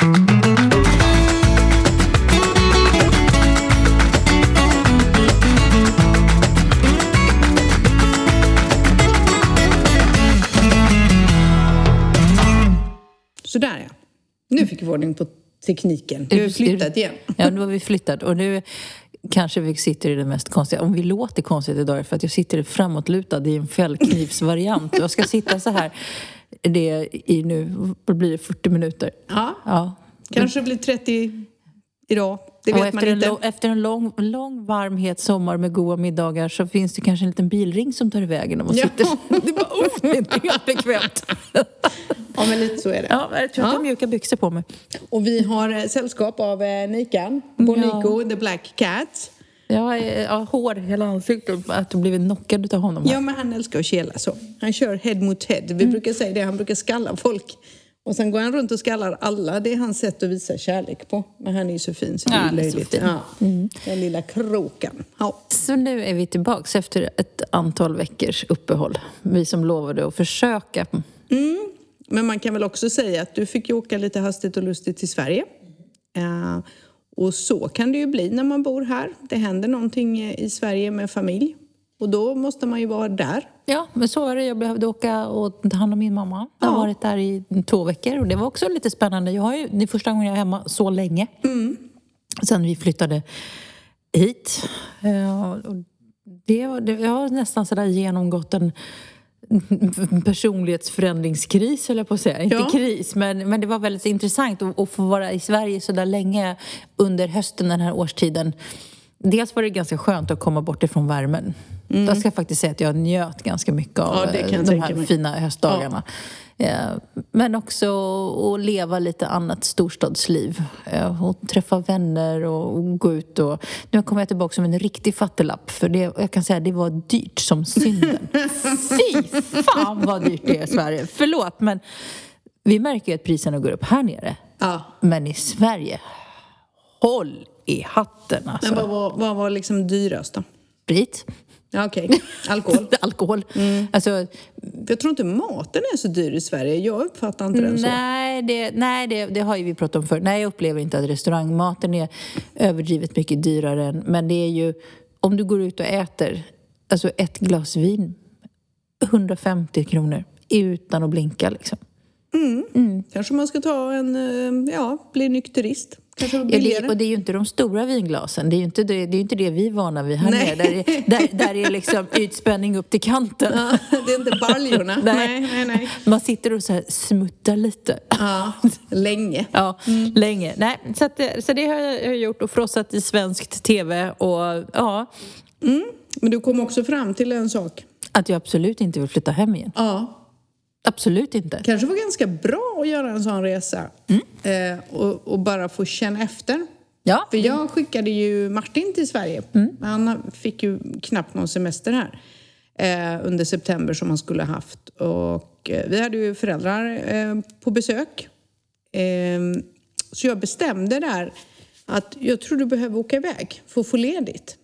Sådär ja. Nu fick vi ordning på tekniken. Nu har vi flyttat igen. Ja, nu har vi flyttat. Och nu kanske vi sitter i det mest konstiga. Om vi låter konstigt idag är för att jag sitter framåtlutad i en fällknivsvariant. Och jag ska sitta så här det i nu, vad blir det, 40 minuter? Ja, Ja. kanske blir 30 idag. Det vet man efter, en, inte. lång- efter en lång, lång varm het sommar med goda middagar så finns det kanske en liten bilring som tar iväg när man Ja. sitter. Det var oh, det är inte helt bekvämt. Ja, men lite så är det. Ja, jag tror att jag Ja. har mjuka byxor på mig. Och vi har eh, sällskap av eh, Nikan, Bonico, the black cat. Jag har ja, hår i hela ansiktet. Att jag blivit knockad av honom. här. Ja, men han älskar att kela så. Han kör head mot head. Vi Mm. brukar säga det, han brukar skalla folk. Och sen går han runt och skallar alla. Det är hans sätt att visa kärlek på. Men han är ju så fin så det Ja, är löjligt. fin. Mm. Ja. Den lilla krokan. Ja. Så nu är vi tillbaks efter ett antal veckors uppehåll. Vi som lovade att försöka. Men man kan väl också säga att du fick ju åka lite hastigt och lustigt till Sverige. Eh, och så kan det ju bli när man bor här. Det händer någonting eh, i Sverige med familj. Och då måste man ju vara där. Ja, men så är det. Jag behövde åka och ta hand om min mamma. Jag har Ja. varit där i två veckor och det var också lite spännande. Jag har ju, det är första gången jag är hemma så länge. Sen vi flyttade hit. Eh, och det, var- det, jag har nästan sådär genomgått en personlighetsförändringskris, höll jag på att säga. Inte Ja. kris, men, men det var väldigt intressant att, att få vara i Sverige så där länge under hösten den här årstiden. Dels var det ganska skönt att komma bort ifrån värmen. Jag ska faktiskt säga att jag njöt ganska mycket av Mm. Ja, jag de här mig. fina höstdagarna. Eh, Men också att leva lite annat storstadsliv. Eh, Och träffa vänner och gå ut och... Nu kommer jag tillbaka som en riktig fattiglapp för det, jag kan säga att det var dyrt som synden. Fy fan vad dyrt det är i Sverige. Förlåt men vi märker ju att priserna går upp här nere. Ja. Men i Sverige, håll i hatten alltså. Men vad var, vad var liksom dyrast då? Sprit, Ja, Okej, alkohol. alkohol. Mm. Alltså, Jag tror inte maten är så dyr i Sverige. Jag uppfattar inte den så. Nej, det, nej det, det har ju vi pratat om förr. Nej, jag upplever inte att restaurangmaten är överdrivet mycket dyrare. Än, men det är ju, om du går ut och äter, alltså ett glas vin, 150 kronor utan att blinka liksom. Kanske man ska ta en, eh, ja, bli nykterist. Ja, det, och det är ju inte de stora vinglasen. Det är ju inte det, det, är inte det vi är vana vid här nere. Där, är- där, där är liksom ytspänning upp till kanten. Ja, det är inte baljorna. Nej. nej, nej. Man sitter och så här smuttar lite. Ja, länge. Ja, länge. Nej, så, att, det- så det har jag gjort och frossat i svenskt tv och ja, Men du kom också fram till en sak. att jag absolut inte vill flytta hem igen. Ja, Absolut inte. kanske var ganska bra att göra en sån resa. Eh, och, och bara få känna efter. Ja, För jag skickade ju Martin till Sverige. Han fick ju knappt någon semester här eh, under september som han skulle ha haft. Och eh, vi hade ju föräldrar eh, på besök. Eh, så jag bestämde där att jag tror du behöver åka iväg för att få ledigt.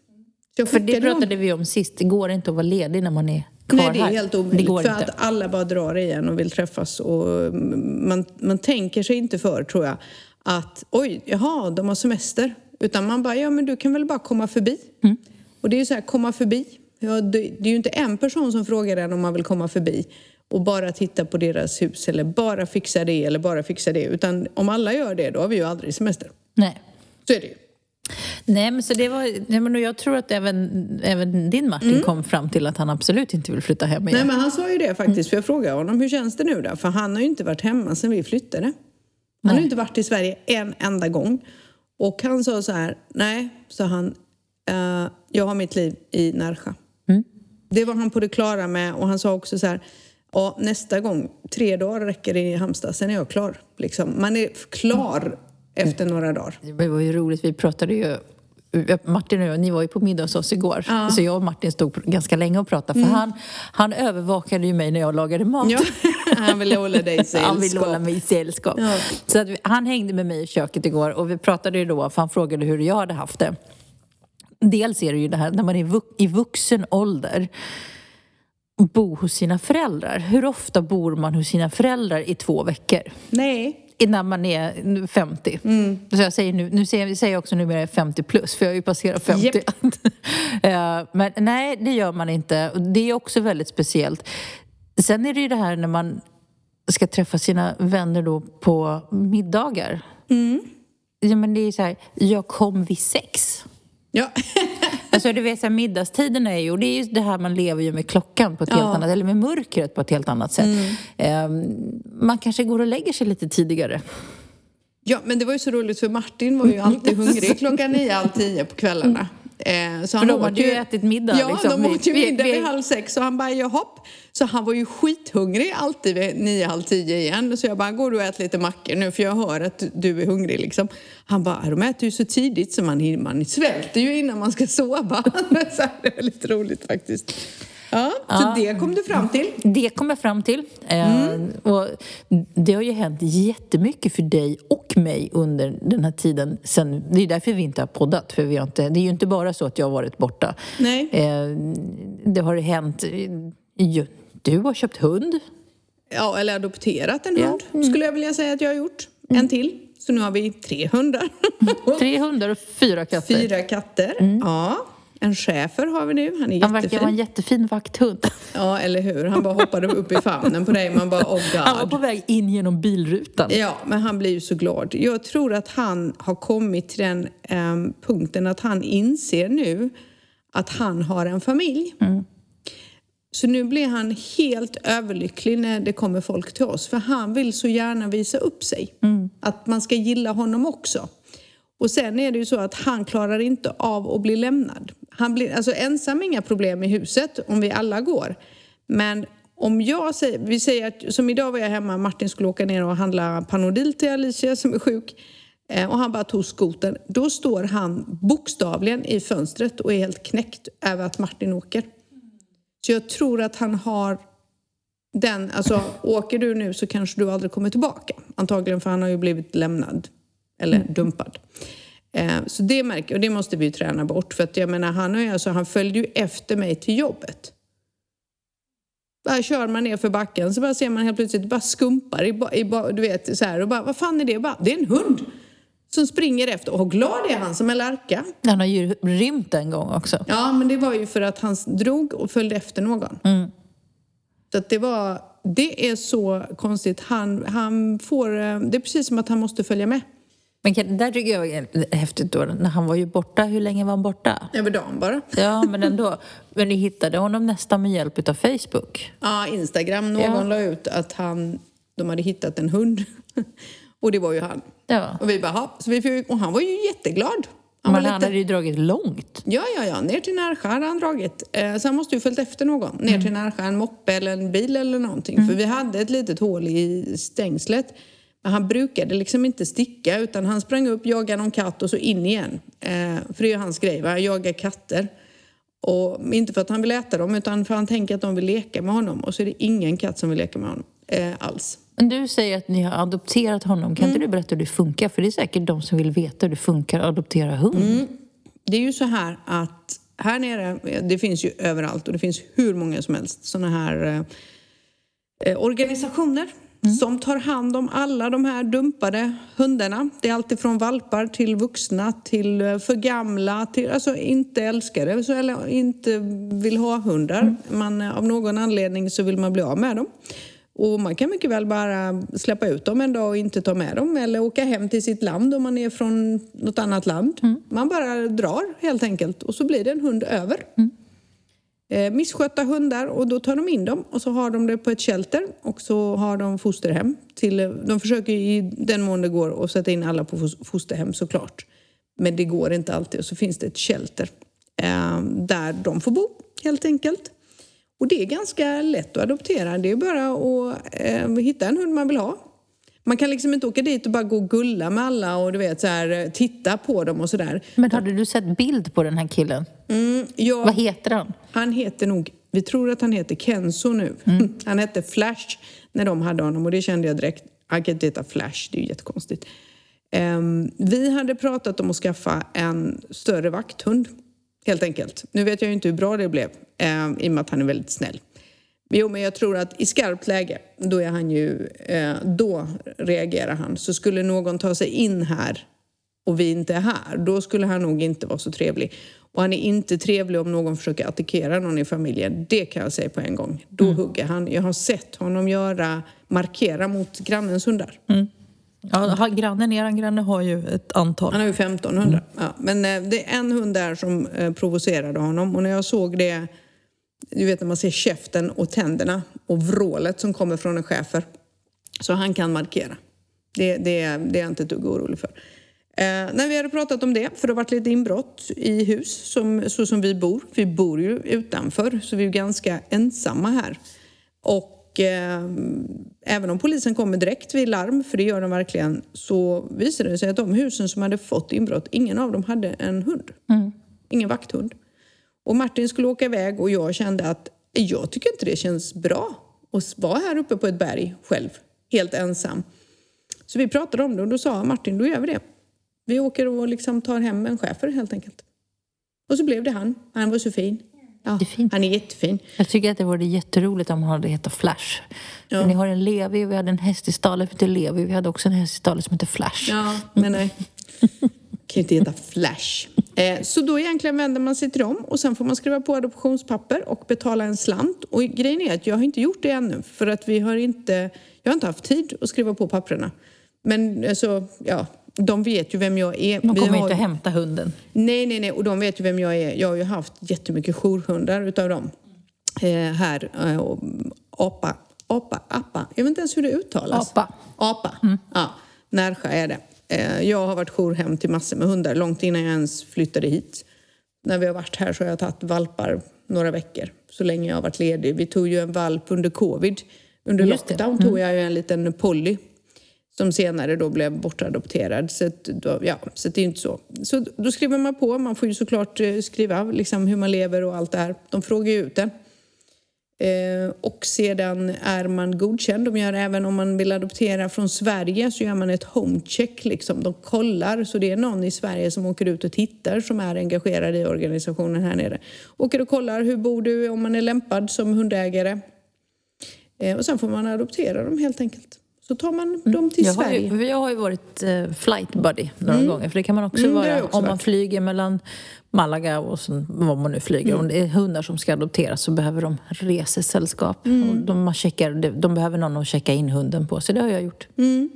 För det pratade vi om sist. Det går inte att vara ledig när man är kvar Nej, det är här. helt omöjligt. för inte. att alla bara drar igen och vill träffas. Och man, man tänker sig inte för, tror jag, att oj, jaha, de har semester. Utan man bara, ja men du kan väl bara komma förbi. Mm. Och det är ju så här, komma förbi. Ja, det, det är ju inte en person som frågar en om man vill komma förbi och bara titta på deras hus eller bara fixa det eller bara fixa det. Utan om alla gör det, då har vi ju aldrig semester. Nej. Så är det ju. Nej, men så det var... Nej, men jag tror att även, även din Martin kom fram till att han absolut inte vill flytta hem igen. Nej men han sa ju det faktiskt, för jag frågade honom hur känns det nu då? För han har ju inte varit hemma sedan vi flyttade. Han har Nej. ju inte varit i Sverige en enda gång. Och han sa så här, nej, sa han, eh, jag har mitt liv i Närsjö. Det var han på det klara med och han sa också så här, ja nästa gång, tre dagar räcker i Halmstad, sen är jag klar. Liksom. Man är klar efter några dagar. Det var ju roligt, vi pratade ju Martin och jag, ni var ju på middag hos oss igår. Så jag och Martin stod ganska länge och pratade. För han, han övervakade ju mig när jag lagade mat. Ja, han vill hålla dig i Han ville sällskap. hålla mig i sällskap. Ja. Så att vi, han hängde med mig i köket igår och vi pratade ju då, för han frågade hur jag hade haft det. Dels är det ju det här när man är vux- i vuxen ålder bo hos sina föräldrar. Hur ofta bor man hos sina föräldrar i två veckor? Nej, innan man är 50. Mm. Så jag säger nu, nu säger, säger jag också numera är 50 plus, för jag har ju passerat 50. Yep. Eh, men nej, det gör man inte. Det är också väldigt speciellt. Sen är det ju det här när man ska träffa sina vänner då på middagar. Mm. Ja, men det är så här, jag kom vid sex. Ja. alltså du vet, så här, middagstiderna är ju, det är ju det här man lever ju med klockan på ett ja. helt annat, eller med mörkret på ett helt annat sätt. Mm. Um, man kanske går och lägger sig lite tidigare. Ja, men det var ju så roligt för Martin var ju alltid hungrig klockan nio, halv tio på kvällarna. Eh, så han För de hade ju ätit middag. Ja, liksom. de åt ju middag vid halv sex och han bara, jahopp. Så han var ju skithungrig alltid vid nio, halv tio igen. Så jag bara, går du och ät lite mackor nu för jag hör att du är hungrig liksom. Han bara, de äter ju så tidigt så man, man svälter ju innan man ska sova. så det var lite roligt faktiskt. Ja, så ja. det kom du fram till? Det kom jag fram till. Eh, mm. och det har ju hänt jättemycket för dig och mig under den här tiden. Sen, det är därför vi inte har poddat. För vi har inte, det är ju inte bara så att jag har varit borta. Nej. Eh, det har hänt... Du har köpt hund. Ja, eller adopterat en hund, mm. skulle jag vilja säga att jag har gjort. En mm. till. Så nu har vi tre hundar. tre hundar och fyra katter. Fyra katter, mm. ja. En schäfer har vi nu. Han är jättefin. Han verkar vara en jättefin vakthund. Ja, eller hur. Han bara hoppade upp i famnen på dig. Man bara, oh God. Han var på väg in genom bilrutan. Ja, men han blir ju så glad. Jag tror att han har kommit till den eh, punkten att han inser nu att han har en familj. Mm. Så nu blir han helt överlycklig när det kommer folk till oss. För han vill så gärna visa upp sig. Mm. Att man ska gilla honom också. Och sen är det ju så att han klarar inte av att bli lämnad. Han blir, alltså ensam inga problem i huset om vi alla går. Men om jag säger, vi säger att, som idag var jag hemma, Martin skulle åka ner och handla Panodil till Alicia som är sjuk. Eh, och han bara tog skoten. Då står han bokstavligen i fönstret och är helt knäckt över att Martin åker. Så jag tror att han har den, alltså åker du nu så kanske du aldrig kommer tillbaka. Antagligen för han har ju blivit lämnad eller mm. dumpad. Eh, så det märker och det måste vi ju träna bort. För att jag menar, han, och jag, så han följde ju efter mig till jobbet. Bara kör man ner för backen så bara ser man helt plötsligt bara skumpar i, i, du vet, så här, och bara, vad fan är det? Bara, det är en hund som springer efter. Och glad är han som en lärka. Han har ju rymt en gång också. Ja, men det var ju för att han drog och följde efter någon. Mm. Så att det var, det är så konstigt. Han, han får, eh, det är precis som att han måste följa med. Men där tycker jag är häftigt då, när han var ju borta, hur länge var han borta? Över dagen bara. Ja, men ändå. Men ni hittade honom nästan med hjälp av Facebook? Ja, Instagram. Någon ja. la ut att han, de hade hittat en hund. Och det var ju han. Ja. Och vi bara, så vi fick, och han var ju jätteglad. Han, men han lite... hade ju dragit långt. Ja, ja, ja. Ner till Närsjö hade han dragit. Eh, så han måste ju följt efter någon. Ner mm. till Närsjö, en moppe eller en bil eller någonting. Mm. För vi hade ett litet hål i stängslet han brukade liksom inte sticka utan han sprang upp, jagade någon katt och så in igen. Eh, för det är ju hans grej, va? jaga katter. Och inte för att han vill äta dem utan för att han tänker att de vill leka med honom. Och så är det ingen katt som vill leka med honom eh, alls. Men du säger att ni har adopterat honom. Kan mm. inte du berätta hur det funkar? För det är säkert de som vill veta hur det funkar att adoptera hund. Mm. Det är ju så här att här nere, det finns ju överallt och det finns hur många som helst sådana här eh, organisationer Mm. som tar hand om alla de här dumpade hundarna. Det är alltifrån valpar till vuxna till eh, för gamla, till alltså inte älskare eller inte vill ha hundar. Mm. Man, av någon anledning så vill man bli av med dem. Och man kan mycket väl bara släppa ut dem en dag och inte ta med dem eller åka hem till sitt land om man är från något annat land. Mm. Man bara drar helt enkelt och så blir det en hund över. Mm eh, misskötta hundar och då tar de in dem och så har de det på ett shelter och så har de fosterhem. Till, de försöker i den mån det går att sätta in alla på fosterhem såklart. Men det går inte alltid och så finns det ett shelter eh, där de får bo helt enkelt. Och det är ganska lätt att adoptera. Det är bara att eh, hitta en hund man vill ha man kan liksom inte åka dit och bara gå och gulla med alla och du vet så här, titta på dem och sådär. Men hade du sett bild på den här killen? Mm, ja, Vad heter han? Han heter nog, vi tror att han heter Kenzo nu. Mm. Han hette Flash när de hade honom och det kände jag direkt. Han kan inte heta Flash, det är ju jättekonstigt. Um, vi hade pratat om att skaffa en större vakthund, helt enkelt. Nu vet jag ju inte hur bra det blev, um, i och med att han är väldigt snäll. Jo, men jag tror att i skarpt läge, då är han ju... Eh, då reagerar han. Så skulle någon ta sig in här och vi inte är här, då skulle han nog inte vara så trevlig. Och han är inte trevlig om någon försöker attackera någon i familjen. Det kan jag säga på en gång. Då mm. hugger han. Jag har sett honom göra, markera mot grannens hundar. Mm. Ja, grannen, eran granne har ju ett antal. Han har ju 1500. Mm. Ja, men eh, det är en hund där som eh, provocerade honom och när jag såg det, du vet när man ser käften och tänderna och vrålet som kommer från en schäfer. Så han kan markera. Det, det, det är jag inte ett dugg orolig för. Eh, när vi hade pratat om det, för det har varit lite inbrott i hus som, så som vi bor. Vi bor ju utanför, så vi är ganska ensamma här. Och eh, även om polisen kommer direkt vid larm, för det gör de verkligen, så visade det sig att de husen som hade fått inbrott, ingen av dem hade en hund. Mm. Ingen vakthund. Och Martin skulle åka iväg och jag kände att jag tycker inte det känns bra att vara här uppe på ett berg själv, helt ensam. Så vi pratade om det och då sa Martin, då gör vi det. Vi åker och liksom tar hem en schäfer helt enkelt. Och så blev det han. Han var så fin. Ja, han är jättefin. Jag tycker att det vore jätteroligt om han hade hetat Flash. Ja. Ni har en Levi och vi hade en häst i stallet som heter Levi. Vi hade också en häst i stallet som heter Flash. Ja, men nej. kan ju inte heta Flash. Eh, så då egentligen vänder man sig till dem och sen får man skriva på adoptionspapper och betala en slant. Och grejen är att jag har inte gjort det ännu för att vi har inte, jag har inte haft tid att skriva på papperna. Men alltså, ja, de vet ju vem jag är. De kommer har... inte hämta hunden. Nej, nej, nej. Och de vet ju vem jag är. Jag har ju haft jättemycket jourhundar utav dem. Eh, här. Eh, och apa. Apa, appa. Jag vet inte ens hur det uttalas. Apa. Apa. Mm. Ja, Närsjö är det. Eh, jag har varit jourhem till massor med hundar långt innan jag ens flyttade hit. När vi har varit här så har jag tagit valpar några veckor. Så länge jag har varit ledig. Vi tog ju en valp under covid. Under Just lockdown mm. tog jag ju en liten Polly som senare då blev bortadopterad. Så, då, ja, så det är inte så. Så då skriver man på. Man får ju såklart eh, skriva liksom hur man lever och allt det här. De frågar ju ut det. Eh, och sedan är man godkänd. De gör även om man vill adoptera från Sverige så gör man ett homecheck. Liksom. De kollar, så det är någon i Sverige som åker ut och tittar som är engagerad i organisationen här nere. Åker och kollar, hur bor du, om man är lämpad som hundägare. Eh, och sen får man adoptera dem helt enkelt. Så tar man mm. dem till jag Sverige. Ju, jag har ju varit uh, flight buddy några mm. gånger. För det kan man också mm, vara också om man flyger mellan Malaga och sen, vad man nu flyger. Mm. Om det är hundar som ska adopteras så behöver de resesällskap. Mm. Och de, checkar, de behöver någon att checka in hunden på. Så det har jag gjort. Mm.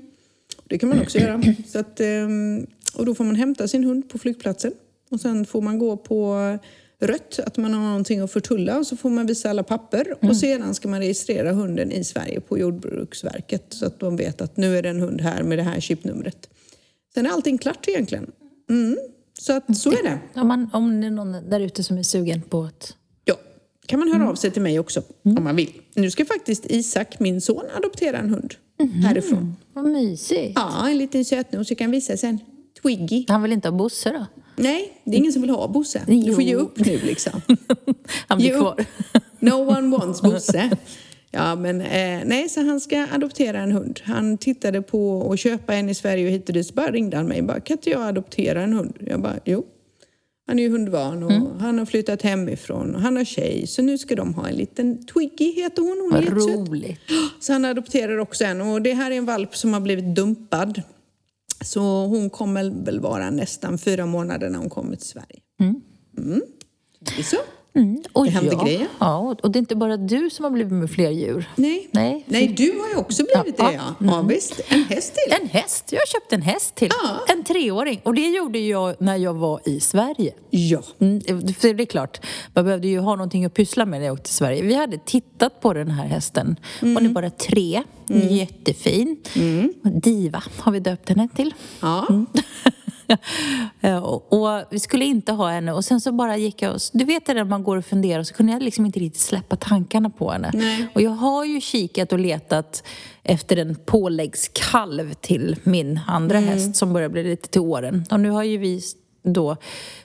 Det kan man också göra. Så att, um, och då får man hämta sin hund på flygplatsen. Och sen får man gå på rött, att man har någonting att förtulla och så får man visa alla papper mm. och sedan ska man registrera hunden i Sverige på Jordbruksverket så att de vet att nu är det en hund här med det här chipnumret. Sen är allting klart egentligen. Mm. Så att så är det. Om, man, om det är någon där ute som är sugen på att... Ja, kan man höra mm. av sig till mig också mm. om man vill. Nu ska faktiskt Isak, min son, adoptera en hund mm. härifrån. Vad mysigt. Ja, en liten sötnos. Jag kan visa sen. Twiggy. Han vill inte ha Bosse då? Nej, det är ingen som vill ha Bosse. Du får ge upp nu liksom. han blir kvar. no one wants Bosse. Ja, men eh, nej, så han ska adoptera en hund. Han tittade på att köpa en i Sverige och hit och dit. Så bara ringde han mig. Bara, kan inte jag adoptera en hund? Jag bara, jo. Han är ju hundvan och mm. han har flyttat hemifrån och han har tjej. Så nu ska de ha en liten Twiggy, heter hon. hon Vad roligt. Så han adopterar också en. Och det här är en valp som har blivit dumpad. Så hon kommer väl vara nästan fyra månader när hon kommer till Sverige. Mm. Mm. Så. Mm. Och det händer ja, grejer. Ja, och det är inte bara du som har blivit med fler djur. Nej, Nej. Nej du har ju också blivit ja, det. Ja. Ja, mm. visst. En häst till. En häst. Jag har köpt en häst till. Ja. En treåring. Och det gjorde jag när jag var i Sverige. Ja. Mm, för det är klart, man behövde ju ha någonting att pyssla med när jag åkte till Sverige. Vi hade tittat på den här hästen. Mm. Hon är bara tre. Mm. Jättefin. Mm. Diva har vi döpt henne till. Ja. Mm. och vi skulle inte ha henne och sen så bara gick jag och, Du vet det där man går och funderar och så kunde jag liksom inte riktigt släppa tankarna på henne. Nej. Och jag har ju kikat och letat efter en påläggskalv till min andra mm. häst som börjar bli lite till åren. Och nu har ju vi då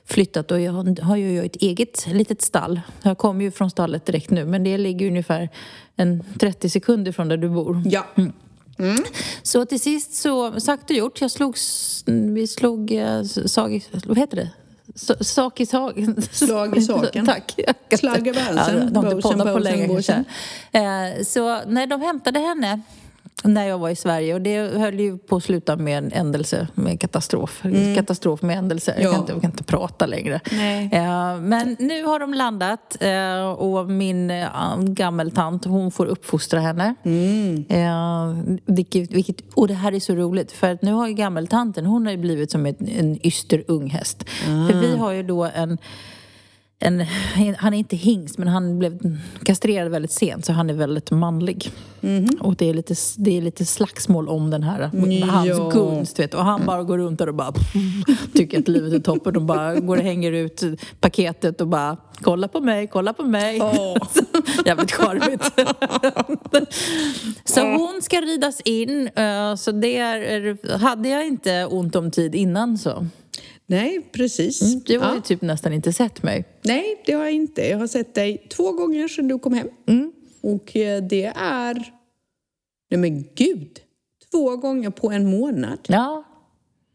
flyttat och jag har ju ett eget litet stall. Jag kommer ju från stallet direkt nu men det ligger ungefär en 30 sekunder från där du bor. Ja. Mm. Mm. Så till sist så, sagt och gjort, jag slog, vi slog, eh, sag, vad heter det? Sak i sak. Slag i saken. Tack. Slag i världen. de har inte poddat på länge. Eh, Så när de hämtade henne när jag var i Sverige och det höll ju på att sluta med en ändelse, med katastrof. Katastrof med ändelse. Jag, Mm. Ja. kan inte, jag kan inte prata längre. Eh, Men nu har de landat eh, och min eh, gammeltant hon får uppfostra henne. Mm. Eh, vilket, vilket, och det här är så roligt för att nu har ju gammeltanten, hon har ju blivit som ett, en yster unghäst. För Ah. vi har ju då en en, han är inte hingst men han blev kastrerad väldigt sent så han är väldigt manlig. Och det är, lite, det är lite slagsmål om den här, hans gunst vet. Och han bara går runt där och bara tycker att livet är toppen och bara går och hänger ut paketet och bara kolla på mig, kolla på mig. Jävligt charmigt. så hon ska ridas in. eh, Så det är, hade jag inte ont om tid innan så. Nej, precis. Du har Ja. ju typ nästan inte sett mig. Nej, det har jag inte. Jag har sett dig två gånger sedan du kom hem. Mm. Och eh, det är... Nej men gud! Två gånger på en månad. Ja,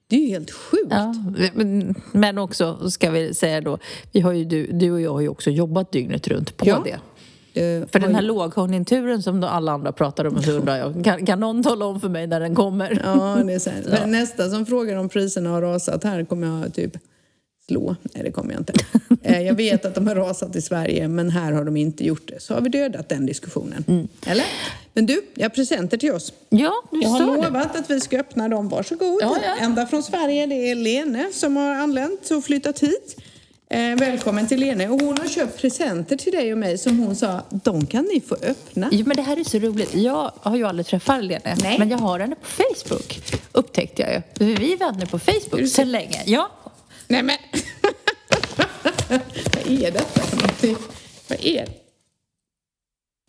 Det är ju helt sjukt. Ja, men- men också ska vi säga då, vi har ju, du, du och jag har ju också jobbat dygnet runt på Ja. det. Det För den här ju- lågkonjunkturen som då alla andra pratar om så undrar jag, kan, kan någon tala om för mig när den kommer? Ja, det är så här. Nästa som frågar om priserna har rasat här kommer jag typ slå. Nej, det kommer jag inte. Eh, Jag vet att de har rasat i Sverige, men här har de inte gjort det. Så har vi dödat den diskussionen. Mm. Eller? Men du, jag har presenter till oss. Ja, du Jag har sa det. lovat att vi ska öppna dem. Varsågod. Ja, ja. Ända från Sverige. Det är Lene som har anlänt och flyttat hit. Eh, välkommen till Lene. Och hon har köpt presenter till dig och mig som hon sa, de kan ni få öppna. Jo, men det här är så roligt. Jag har ju aldrig träffat Lene, Nej. men jag har henne på Facebook. Upptäckte jag ju. Vi är vänner på Facebook sedan länge. Ja, Nej men! Vad är detta för någonting? Vad är det?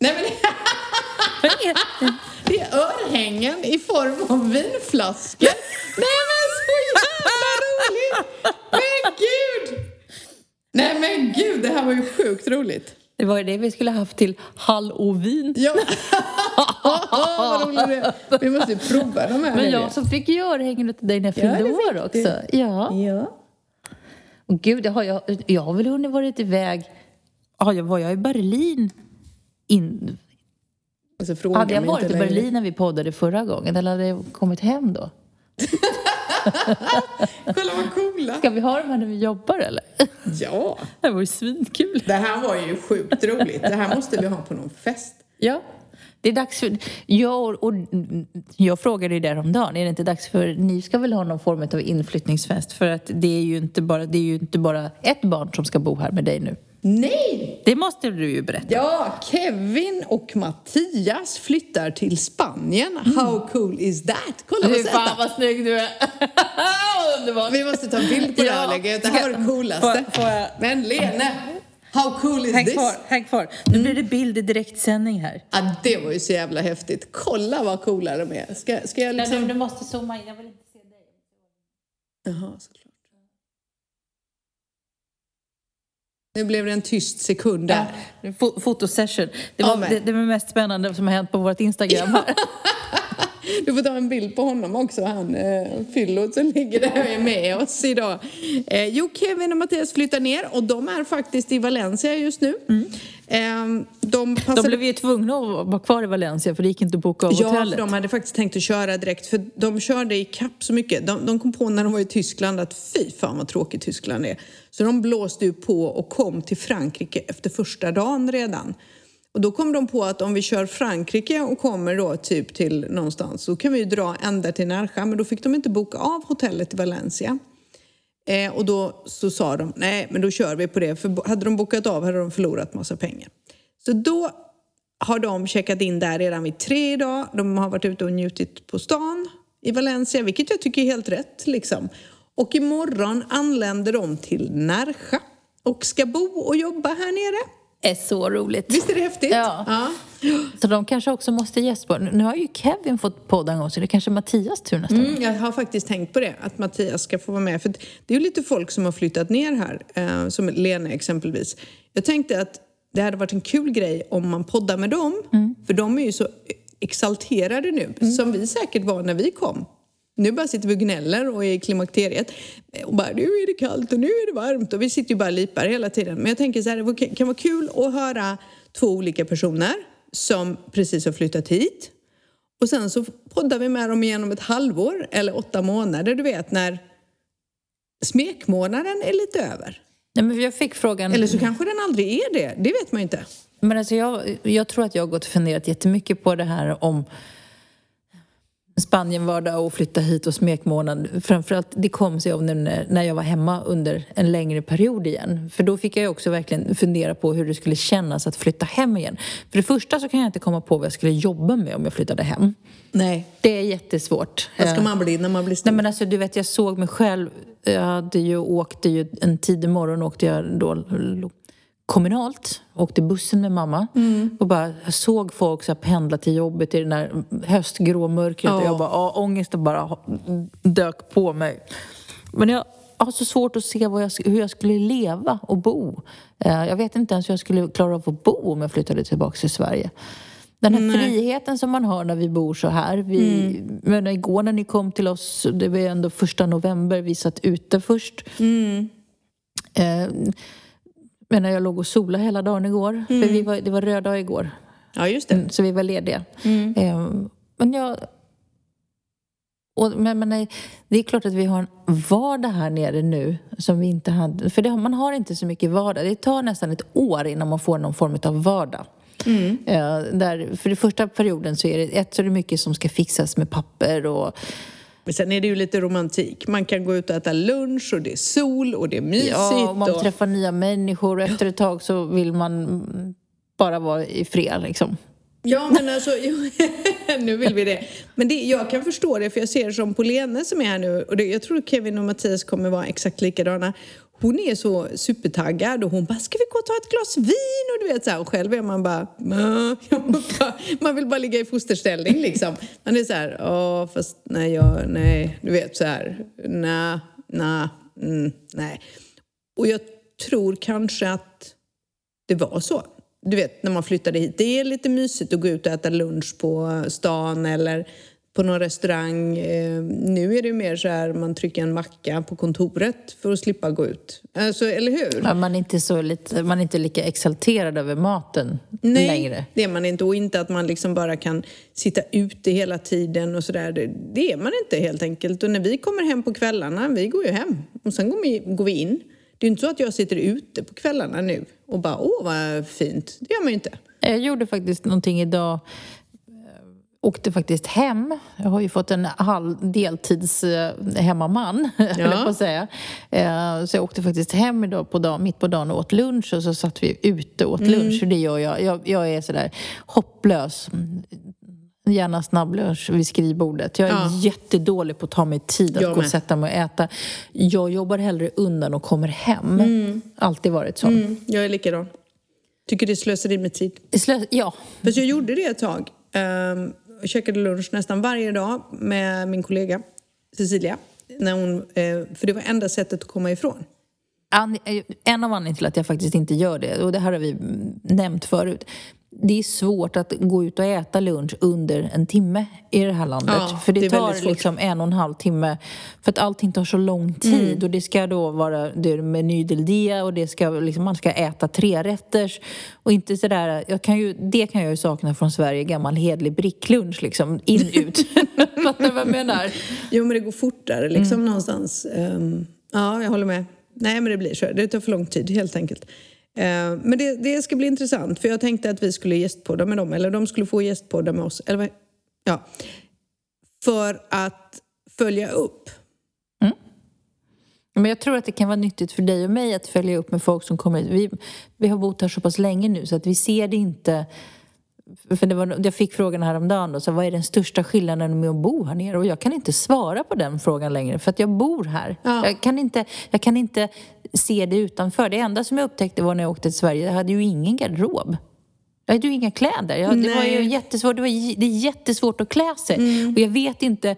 Nej men vad är det? det är örhängen i form av vinflaskor. Nej men så jävla roligt! Nej men gud, det här var ju sjukt roligt. Det var ju det vi skulle haft till halloween. Ja. Vad roligt det är. Vi måste ju prova de här. Men jag som fick göra örhängena till dig när jag Ja, fyllde fick år du. också. Ja. Ja. Och gud, jag har, jag, jag har väl hunnit varit iväg... Ja, jag var jag i Berlin in, Och så frågar Hade jag varit i. Berlin när vi poddade förra gången eller hade jag kommit hem då? Kolla vad coola. Ska vi ha dem här när vi jobbar eller? Ja. Det var ju svinkul. Det här var ju sjukt roligt. Det här måste vi ha på någon fest. Ja. Det är dags för... Jag, och, jag frågade ju där om dagen, är det inte dags för... Ni ska väl ha någon form av inflyttningsfest? För att det är ju inte bara, det är ju inte bara ett barn som ska bo här med dig nu. Nej! Det måste du ju berätta. Ja, Kevin och Mattias flyttar till Spanien. How cool is that? Kolla vad söta! fan vad snygg du är! Underbart! Vi måste ta en bild på det här Ja. lägga ut. Det här var det coolaste. Får- får jag- Men Lene, how cool is Häng this? kvar, häng kvar. Nu blir det bild i direktsändning här. Ja, det var ju så jävla häftigt. Kolla vad coola de är. Ska, ska jag liksom... du måste zooma in, jag vill inte se dig. Jaha, såklart. Nu blev det en tyst sekund där. Ja, fo- fotosession. Det Ja, var men. det, det var mest spännande som har hänt på vårt Instagram här. Du får ta en bild på honom också, han eh, fyllot som ligger där och är med oss idag. Eh, jo, Kevin och Mattias flyttar ner och de är faktiskt i Valencia just nu. Eh, de De passade blev ju tvungna att vara kvar i Valencia för det gick inte att boka av Ja, hotellet. för de hade faktiskt tänkt att köra direkt för de körde i kapp så mycket. De, de kom på när de var i Tyskland att fy fan vad tråkigt Tyskland är. Så de blåste ju på och kom till Frankrike efter första dagen redan. Och då kom de på att om vi kör Frankrike och kommer då typ till någonstans så kan vi ju dra ända till Närsjö. Men då fick de inte boka av hotellet i Valencia. Eh, och då så sa de, nej men då kör vi på det. För hade de bokat av hade de förlorat massa pengar. Så då har de checkat in där redan vid tre idag. De har varit ute och njutit på stan i Valencia, vilket jag tycker är helt rätt. Liksom. Och imorgon anländer de till Närsjö och ska bo och jobba här nere är så roligt. Visst är det häftigt? Ja. Så de kanske också måste gäspa. Nu har ju Kevin fått podda en gång så det är kanske Mattias tur nästa gång. Mm, jag har faktiskt tänkt på det, att Mattias ska få vara med. För det är ju lite folk som har flyttat ner här, eh, som Lena exempelvis. Jag tänkte att det hade varit en kul grej om man poddar med dem, för de är ju så exalterade nu, som vi säkert var när vi kom. Nu bara sitter vi och gnäller och är i klimakteriet. Och bara, nu är det kallt och nu är det varmt. Och vi sitter ju bara och lipar hela tiden. Men jag tänker så här, det kan vara kul att höra två olika personer som precis har flyttat hit. Och sen så poddar vi med dem igen om ett halvår eller åtta månader, du vet när smekmånaden är lite över. Nej, men jag fick frågan... Eller så kanske den aldrig är det, det vet man ju inte. Men alltså jag, jag tror att jag har gått och funderat jättemycket på det här om Spanien-vardag och flytta hit och smekmånad. Framförallt det kom sig av när, när jag var hemma under en längre period igen. För då fick jag också verkligen fundera på hur det skulle kännas att flytta hem igen. För det första så kan jag inte komma på vad jag skulle jobba med om jag flyttade hem. Nej. Det är jättesvårt. Vad ska man bli när man blir stor? Nej men alltså du vet jag såg mig själv. Jag hade ju åkt ju en tidig morgon åkte jag då kommunalt, åkte bussen med mamma mm. och bara såg folk så pendla till jobbet i den där höstgrå mörkret oh. och jag bara, ja, ångesten bara dök på mig. Men jag har så svårt att se jag, hur jag skulle leva och bo. Eh, jag vet inte ens hur jag skulle klara av att bo om jag flyttade tillbaka till Sverige. Den här Nej. friheten som man har när vi bor så här. Vi, mm. men igår när ni kom till oss, det var ändå första november, vi satt ute först. Mm. Eh, men när jag låg och solade hela dagen igår. Mm. För vi var, det var röd dag igår. Ja, just det. Mm, så vi var lediga. Mm. Eh, men jag... Och, men, men det är klart att vi har en vardag här nere nu som vi inte hade. För det, man har inte så mycket vardag. Det tar nästan ett år innan man får någon form av vardag. Mm. Eh, där, för den första perioden så är det, ett, så är det mycket som ska fixas med papper och men sen är det ju lite romantik. Man kan gå ut och äta lunch och det är sol och det är mysigt. Ja, och man och... träffar nya människor och efter ett tag så vill man bara vara i fred liksom. Ja, men alltså, nu vill vi det. Men det, jag kan förstå det, för jag ser som på Lene som är här nu, och det, jag tror Kevin och Mattias kommer vara exakt likadana hon är så supertaggad och hon bara, ska vi gå och ta ett glas vin? Och du vet så här, och själv är man bara, äh. man vill bara ligga i fosterställning liksom. Man är så här, ja fast nej, jag, nej, du vet så här, nej, nej, mm, nej. Och jag tror kanske att det var så. Du vet, när man flyttade hit. Det är lite mysigt att gå ut och äta lunch på stan eller på någon restaurang. Eh, nu är det mer så här man trycker en macka på kontoret för att slippa gå ut. Alltså, eller hur? Ja, man, är inte så lite, man är inte lika exalterad över maten Nej, längre. Nej, det är man inte. Och inte att man liksom bara kan sitta ute hela tiden och sådär. Det, det är man inte helt enkelt. Och när vi kommer hem på kvällarna, vi går ju hem och sen går vi, går vi in. Det är inte så att jag sitter ute på kvällarna nu och bara åh vad fint. Det gör man ju inte. Jag gjorde faktiskt någonting idag åkte faktiskt hem. Jag har ju fått en halv deltids eh, hemmaman, ja. på att säga. Eh, så jag åkte faktiskt hem idag på dag, mitt på dagen och åt lunch och så satt vi ute och åt mm. lunch. Det gör jag. jag. Jag är sådär hopplös. Gärna snabblunch vid skrivbordet. Jag är ja. jättedålig på att ta mig tid att jag gå och sätta mig och äta. Jag jobbar hellre undan och kommer hem. Mm. Alltid varit så. Mm. Jag är likadan. Tycker det är slöseri med tid. Slös ja. Fast jag gjorde det ett tag. Um, och käkade lunch nästan varje dag med min kollega Cecilia. När hon, eh, för det var enda sättet att komma ifrån. Eh, en av anledningarna till att jag faktiskt inte gör det, och det här har vi mm, nämnt förut, det är svårt att gå ut och äta lunch under en timme i det här landet. Ja, för det, det tar liksom en och en halv timme. För att allting tar så lång tid. Mm. Och det ska då vara det meny del dia och det ska, liksom, man ska äta trerätters. Och inte sådär, jag kan ju, det kan jag ju sakna från Sverige, gammal hedlig bricklunch liksom. In, ut. Fattar du vad jag menar? Jo men det går fortare liksom mm. någonstans. Um, ja, jag håller med. Nej men det blir så. Det tar för lång tid helt enkelt. Eh, men det, det, ska bli intressant, för jag tänkte att vi skulle gästpodda med dem, eller de skulle få gästpodda med oss. Eller, ja, för att följa upp. Mm. Men jag tror att det kan vara nyttigt för dig och mig att följa upp med folk som kommer hit. Vi, vi har bott här så pass länge nu så att vi ser det inte för det var, jag fick frågan häromdagen då, så vad är den största skillnaden med att bo här nere? Och jag kan inte svara på den frågan längre för att jag bor här. Ja. Jag, kan inte, jag kan inte se det utanför. Det enda som jag upptäckte var när jag åkte till Sverige, jag hade ju ingen garderob. Jag hade ju inga kläder. Jag, det var ju jättesvårt, det, var, det är jättesvårt att klä sig. Mm. Och jag vet inte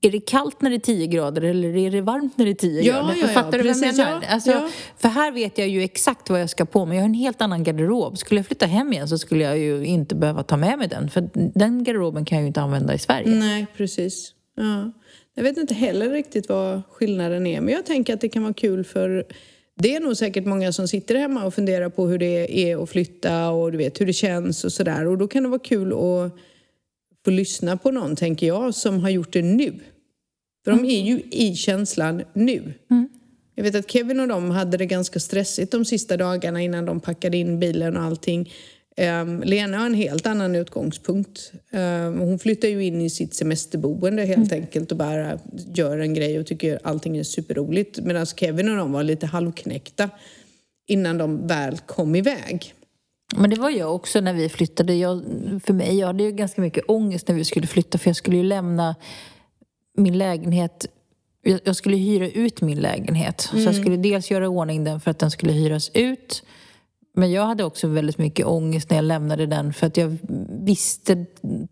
är det kallt när det är 10 grader eller är det varmt när det är 10 ja, grader? Ja, ja, Fattar du vad jag menar? Alltså, ja. För här vet jag ju exakt vad jag ska på mig. Jag har en helt annan garderob. Skulle jag flytta hem igen så skulle jag ju inte behöva ta med mig den. För den garderoben kan jag ju inte använda i Sverige. Nej, precis. Ja. Jag vet inte heller riktigt vad skillnaden är, men jag tänker att det kan vara kul för det är nog säkert många som sitter hemma och funderar på hur det är att flytta och du vet hur det känns och sådär. Och då kan det vara kul att få lyssna på någon, tänker jag, som har gjort det nu. För de är ju i känslan nu. Jag vet att Kevin och de hade det ganska stressigt de sista dagarna innan de packade in bilen och allting. Um, Lena har en helt annan utgångspunkt. Um, hon flyttar ju in i sitt semesterboende helt mm. enkelt och bara gör en grej och tycker allting är superroligt. Medan Kevin och de var lite halvknäckta innan de väl kom iväg. Men det var jag också när vi flyttade. Jag, för mig, jag hade ju ganska mycket ångest när vi skulle flytta för jag skulle ju lämna min lägenhet jag skulle hyra ut min lägenhet. Mm. Så jag mm. skulle dels göra ordning den för att den skulle hyras ut. Men jag hade också väldigt mycket ångest när jag lämnade den för att jag visste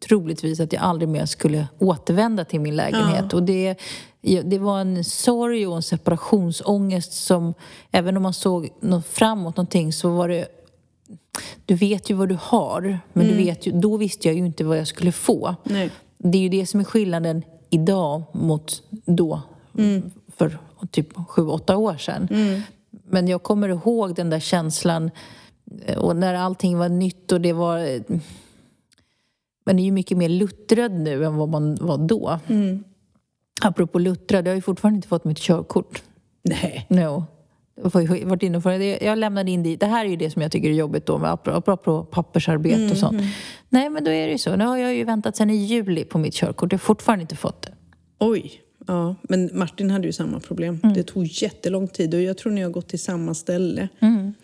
troligtvis att jag aldrig mer skulle återvända till min lägenhet. Ja. Och det, det var en sorg och en separationsångest som, även om man såg något framåt någonting så var det du vet ju vad du har, men mm. du vet ju, då visste jag ju inte vad jag skulle få. Nej. Det är ju det som är skillnaden idag mot då, mm. för typ sju, åtta år sedan. Mm. Men jag kommer ihåg den där känslan eh, och när allting var nytt och det var... Eh, man är ju mycket mer luttrad nu än vad man var då. Mm. Apropå luttrad, jag har ju fortfarande inte fått mitt körkort. Nej. No. Varit inne för det. Jag lämnade in dit. Det här är ju det som jag tycker är jobbigt då med apropå pappersarbete mm, och sånt. Mm. Nej men då är det ju så. Nu har jag ju väntat sedan i juli på mitt körkort. Jag har fortfarande inte fått det. Oj. Ja, men Martin hade ju samma problem. Mm. Det tog jättelång tid och jag tror ni har gått till samma ställe. Mm.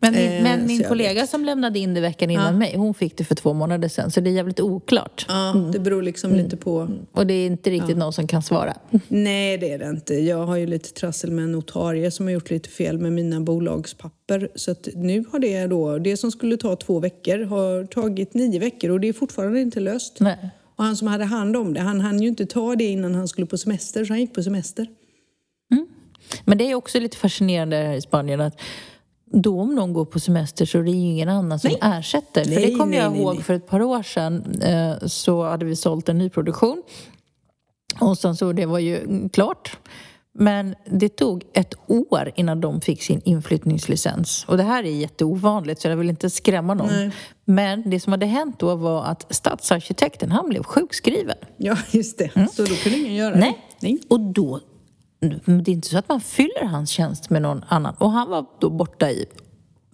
Men min, eh, men min kollega vet. som lämnade in det veckan innan ja. mig, hon fick det för två månader sedan. Så det är jävligt oklart. Ja, mm. det beror liksom mm. lite på... Och det är inte riktigt ja. någon som kan svara. Nej, det är det inte. Jag har ju lite trassel med en notarie som har gjort lite fel med mina bolagspapper. Så att nu har det då, det som skulle ta två veckor har tagit nio veckor och det är fortfarande inte löst. Nej. Och han som hade hand om det, han hann ju inte ta det innan han skulle på semester, så han gick på semester. Mm. Men det är också lite fascinerande här i Spanien att då om någon går på semester så är det ju ingen annan som nej. ersätter. Nej, för det kommer jag nej, ihåg för ett par år sedan eh, så hade vi sålt en nyproduktion. Och sen så det var ju klart. Men det tog ett år innan de fick sin inflyttningslicens. Och det här är jätteovanligt så jag vill inte skrämma någon. Nej. Men det som hade hänt då var att stadsarkitekten, han blev sjukskriven. Ja, just det. Mm. Så då kunde ingen göra Nej. det. Nej. Och då, det är inte så att man fyller hans tjänst med någon annan. Och han var då borta i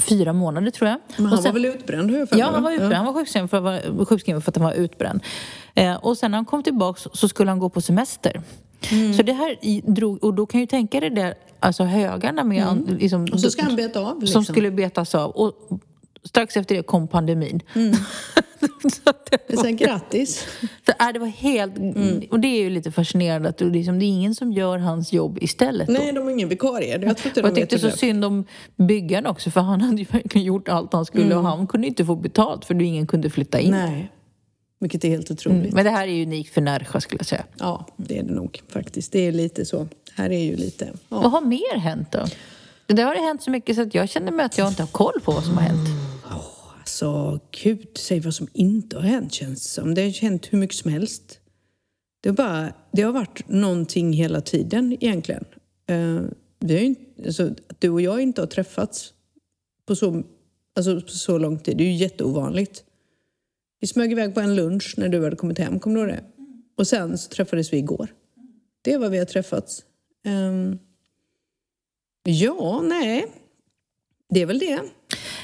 fyra månader tror jag. Men han sen, var väl utbränd hur Ja, han var utbränd. Ja. Han var sjukskriven för, var sjukskriven för att han var utbränd. Eh, och sen när han kom tillbaka så skulle han gå på semester. Mm. Så det här drog, och då kan ju tänka dig det alltså högarna med... Mm. Liksom, och så ska han beta av. Liksom. Som skulle betas av. Och strax efter det kom pandemin. Mm. så det var, Sen grattis. Så, äh, det var helt... Mm. Och det är ju lite fascinerande att det, liksom, det är ingen som gör hans jobb istället. Då. Nej, de har ingen vikarie. Jag, tror jag tyckte så synd om byggaren också för han hade ju verkligen gjort allt han skulle mm. och han kunde inte få betalt för ingen kunde flytta in. Nej. Vilket är helt otroligt. Mm. Men det här är unikt för Närsjö skulle jag säga. Ja, det är det nog faktiskt. Det är lite så. Här är ju lite... Ja. Vad har mer hänt då? Det har det hänt så mycket så att jag känner mig att jag inte har koll på vad som har hänt. Mm. Oh, alltså, gud, säg vad som inte har hänt känns det som. Det har hänt hur mycket som helst. Det har, bara, det har varit någonting hela tiden egentligen. Uh, vi har ju, alltså, att du och jag inte har träffats på så, alltså, på så lång tid, det är ju jätteovanligt. Vi smög iväg på en lunch när du hade kommit hem, kommer du ihåg det? Och sen så träffades vi igår. Det är vad vi har träffats. Um, ja, nej. Det är väl det.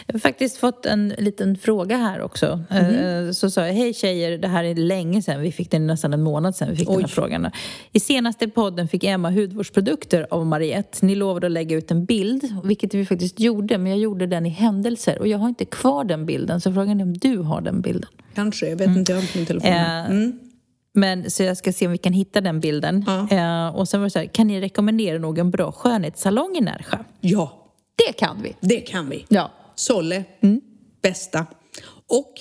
Jag har faktiskt fått en liten fråga här också. Mm. Så sa jag, hej tjejer, det här är länge sedan. Vi fick den nästan en månad sedan vi fick Oj. den här frågan. I senaste podden fick Emma hudvårdsprodukter av Mariette. Ni lovade att lägga ut en bild, vilket vi faktiskt gjorde. Men jag gjorde den i händelser och jag har inte kvar den bilden. Så frågan är om du har den bilden. Kanske, jag vet mm. inte, jag har inte min telefon. Eh, mm. Men, så jag ska se om vi kan hitta den bilden. Ja. Och sen var det så här, kan ni rekommendera någon bra skönhetssalong i Närsjö? Ja. Det kan vi. Det kan vi. Ja. Solle, mm. bästa. Och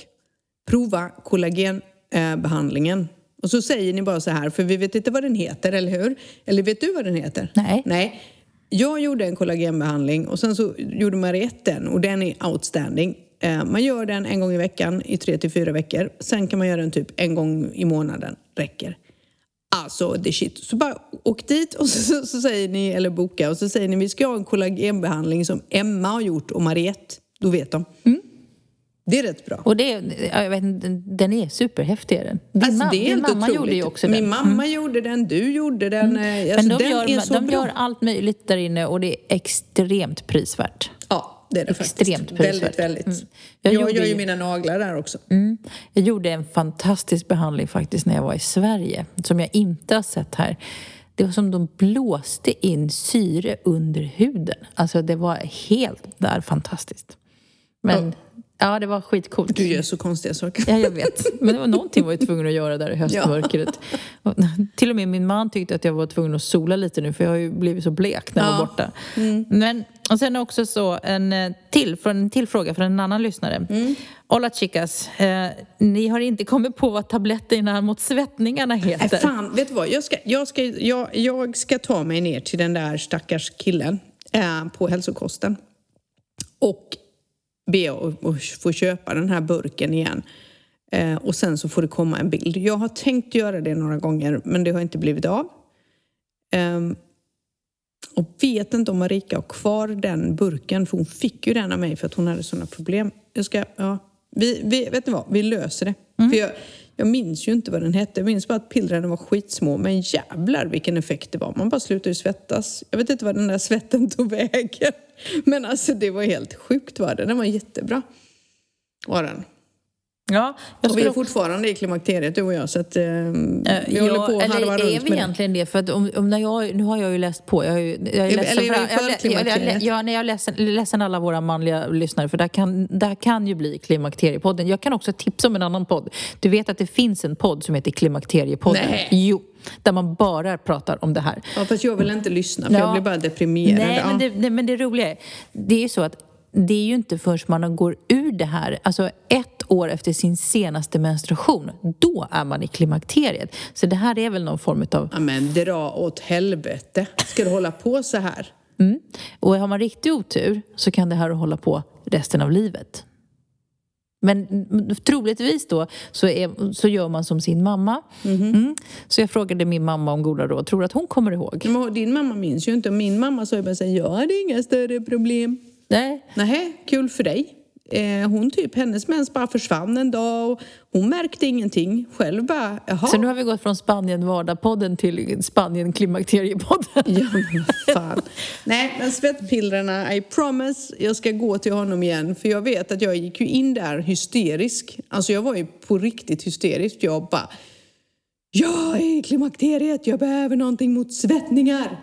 prova kollagenbehandlingen. Och så säger ni bara så här, för vi vet inte vad den heter, eller hur? Eller vet du vad den heter? Nej. Nej. Jag gjorde en kollagenbehandling och sen så gjorde Mariette den och den är outstanding. Eh, man gör den en gång i veckan i tre till fyra veckor. Sen kan man göra den typ en gång i månaden, räcker. Alltså, det är shit. Så bara åk dit och så, så, säger ni, eller boka, och så säger ni vi ska ha en kollagenbehandling som Emma har gjort och Mariette. Då vet de. Mm. Det är rätt bra. Och det, ja, jag vet, den är superhäftig. Den. Din, Alltså, mam- det är din mamma otroligt. gjorde ju också Min den. mamma gjorde den, du gjorde den. eh, Alltså, Men de, den är gör, de gör allt möjligt där inne och det är extremt prisvärt. Ja, det är det Extremt faktiskt. prisvärt. Väldigt, väldigt. Mm. Jag, Jag gör gjorde ju ju- mina naglar där också. Mm. Jag gjorde en fantastisk behandling faktiskt när jag var i Sverige, som jag inte har sett här. Det var som de blåste in syre under huden. Alltså det var helt där fantastiskt. Men ja, det var skitcoolt. Du gör så konstiga saker. Ja, jag vet. Men det var någonting var jag tvungen att göra där i höstmörkret. Och Till och med min man tyckte att jag var tvungen att sola lite nu för jag har ju blivit så blek när jag var Ja. borta. Men, och sen också så en eh, till, från, en till fråga från en annan lyssnare. Hola chicas, eh, ni har inte kommit på vad tabletterna mot svettningarna Nej, heter? fan, vet du vad? Jag ska, jag, ska, jag, jag ska ta mig ner till den där stackars killen eh, på hälsokosten och be att få köpa den här burken igen. Eh, och sen så får det komma en bild. Jag har tänkt göra det några gånger men det har inte blivit av. Ehm, och vet inte om Marika har kvar den burken för hon fick ju den av mig för att hon hade sådana problem. Jag ska, ja, vi, vi, vet ni vad? Vi löser det. För jag, jag minns ju inte vad den hette. Jag minns bara att pillren var skitsmå. Men jävlar vilken effekt det var. Man bara slutade ju svettas. Jag vet inte vad den där svetten tog vägen. Men alltså det var helt sjukt var det. Den var jättebra. Var den. Ja, Och vi är fortfarande i klimakteriet du och jag så att eh, vi Eh, håller ja, på att eller harva är runt vi med det. egentligen det? För att om, om när jag, nu har jag ju läst på. Jag har ju, jag är Eller ledsen är för, jag, jag, jag, jag, nej, jag är ledsen, ledsen alla våra manliga lyssnare för det här kan, det här kan ju bli Klimakteriepodden. Jag kan också tipsa om en annan podd. Du vet att det finns en podd som heter Klimakteriepodden? Nej. Jo, där man bara pratar om det här. Ja, fast jag vill inte lyssna för Ja. jag blir bara deprimerad. Nej, men det, det, men det roliga är, det är ju så att det är ju inte förrän man går ur det här, alltså ett år efter sin senaste menstruation, då är man i klimakteriet. Så det här är väl någon form av Ja, men dra åt helvete. Ska du hålla på så här? Mm. Och har man riktig otur så kan det här hålla på resten av livet. Men mm, troligtvis då så, är, så gör man som sin mamma. Mm. Så jag frågade min mamma om goda råd. Tror du att hon kommer ihåg? Men din mamma minns ju inte. Min mamma sa ju bara så här, jag hade inga större problem. Nej. Nej, kul för dig. Eh, hon typ, hennes mens bara försvann en dag och hon märkte ingenting. Själv bara, jaha. Så nu har vi gått från Spanien Vardag-podden till Spanien Klimakteriepodden. Ja, men fan. Nej, men svettpillrarna, I promise, jag ska gå till honom igen. För jag vet att jag gick ju in där hysterisk. Alltså jag var ju på riktigt hysterisk. Jag bara, jag är i klimakteriet, jag behöver någonting mot svettningar.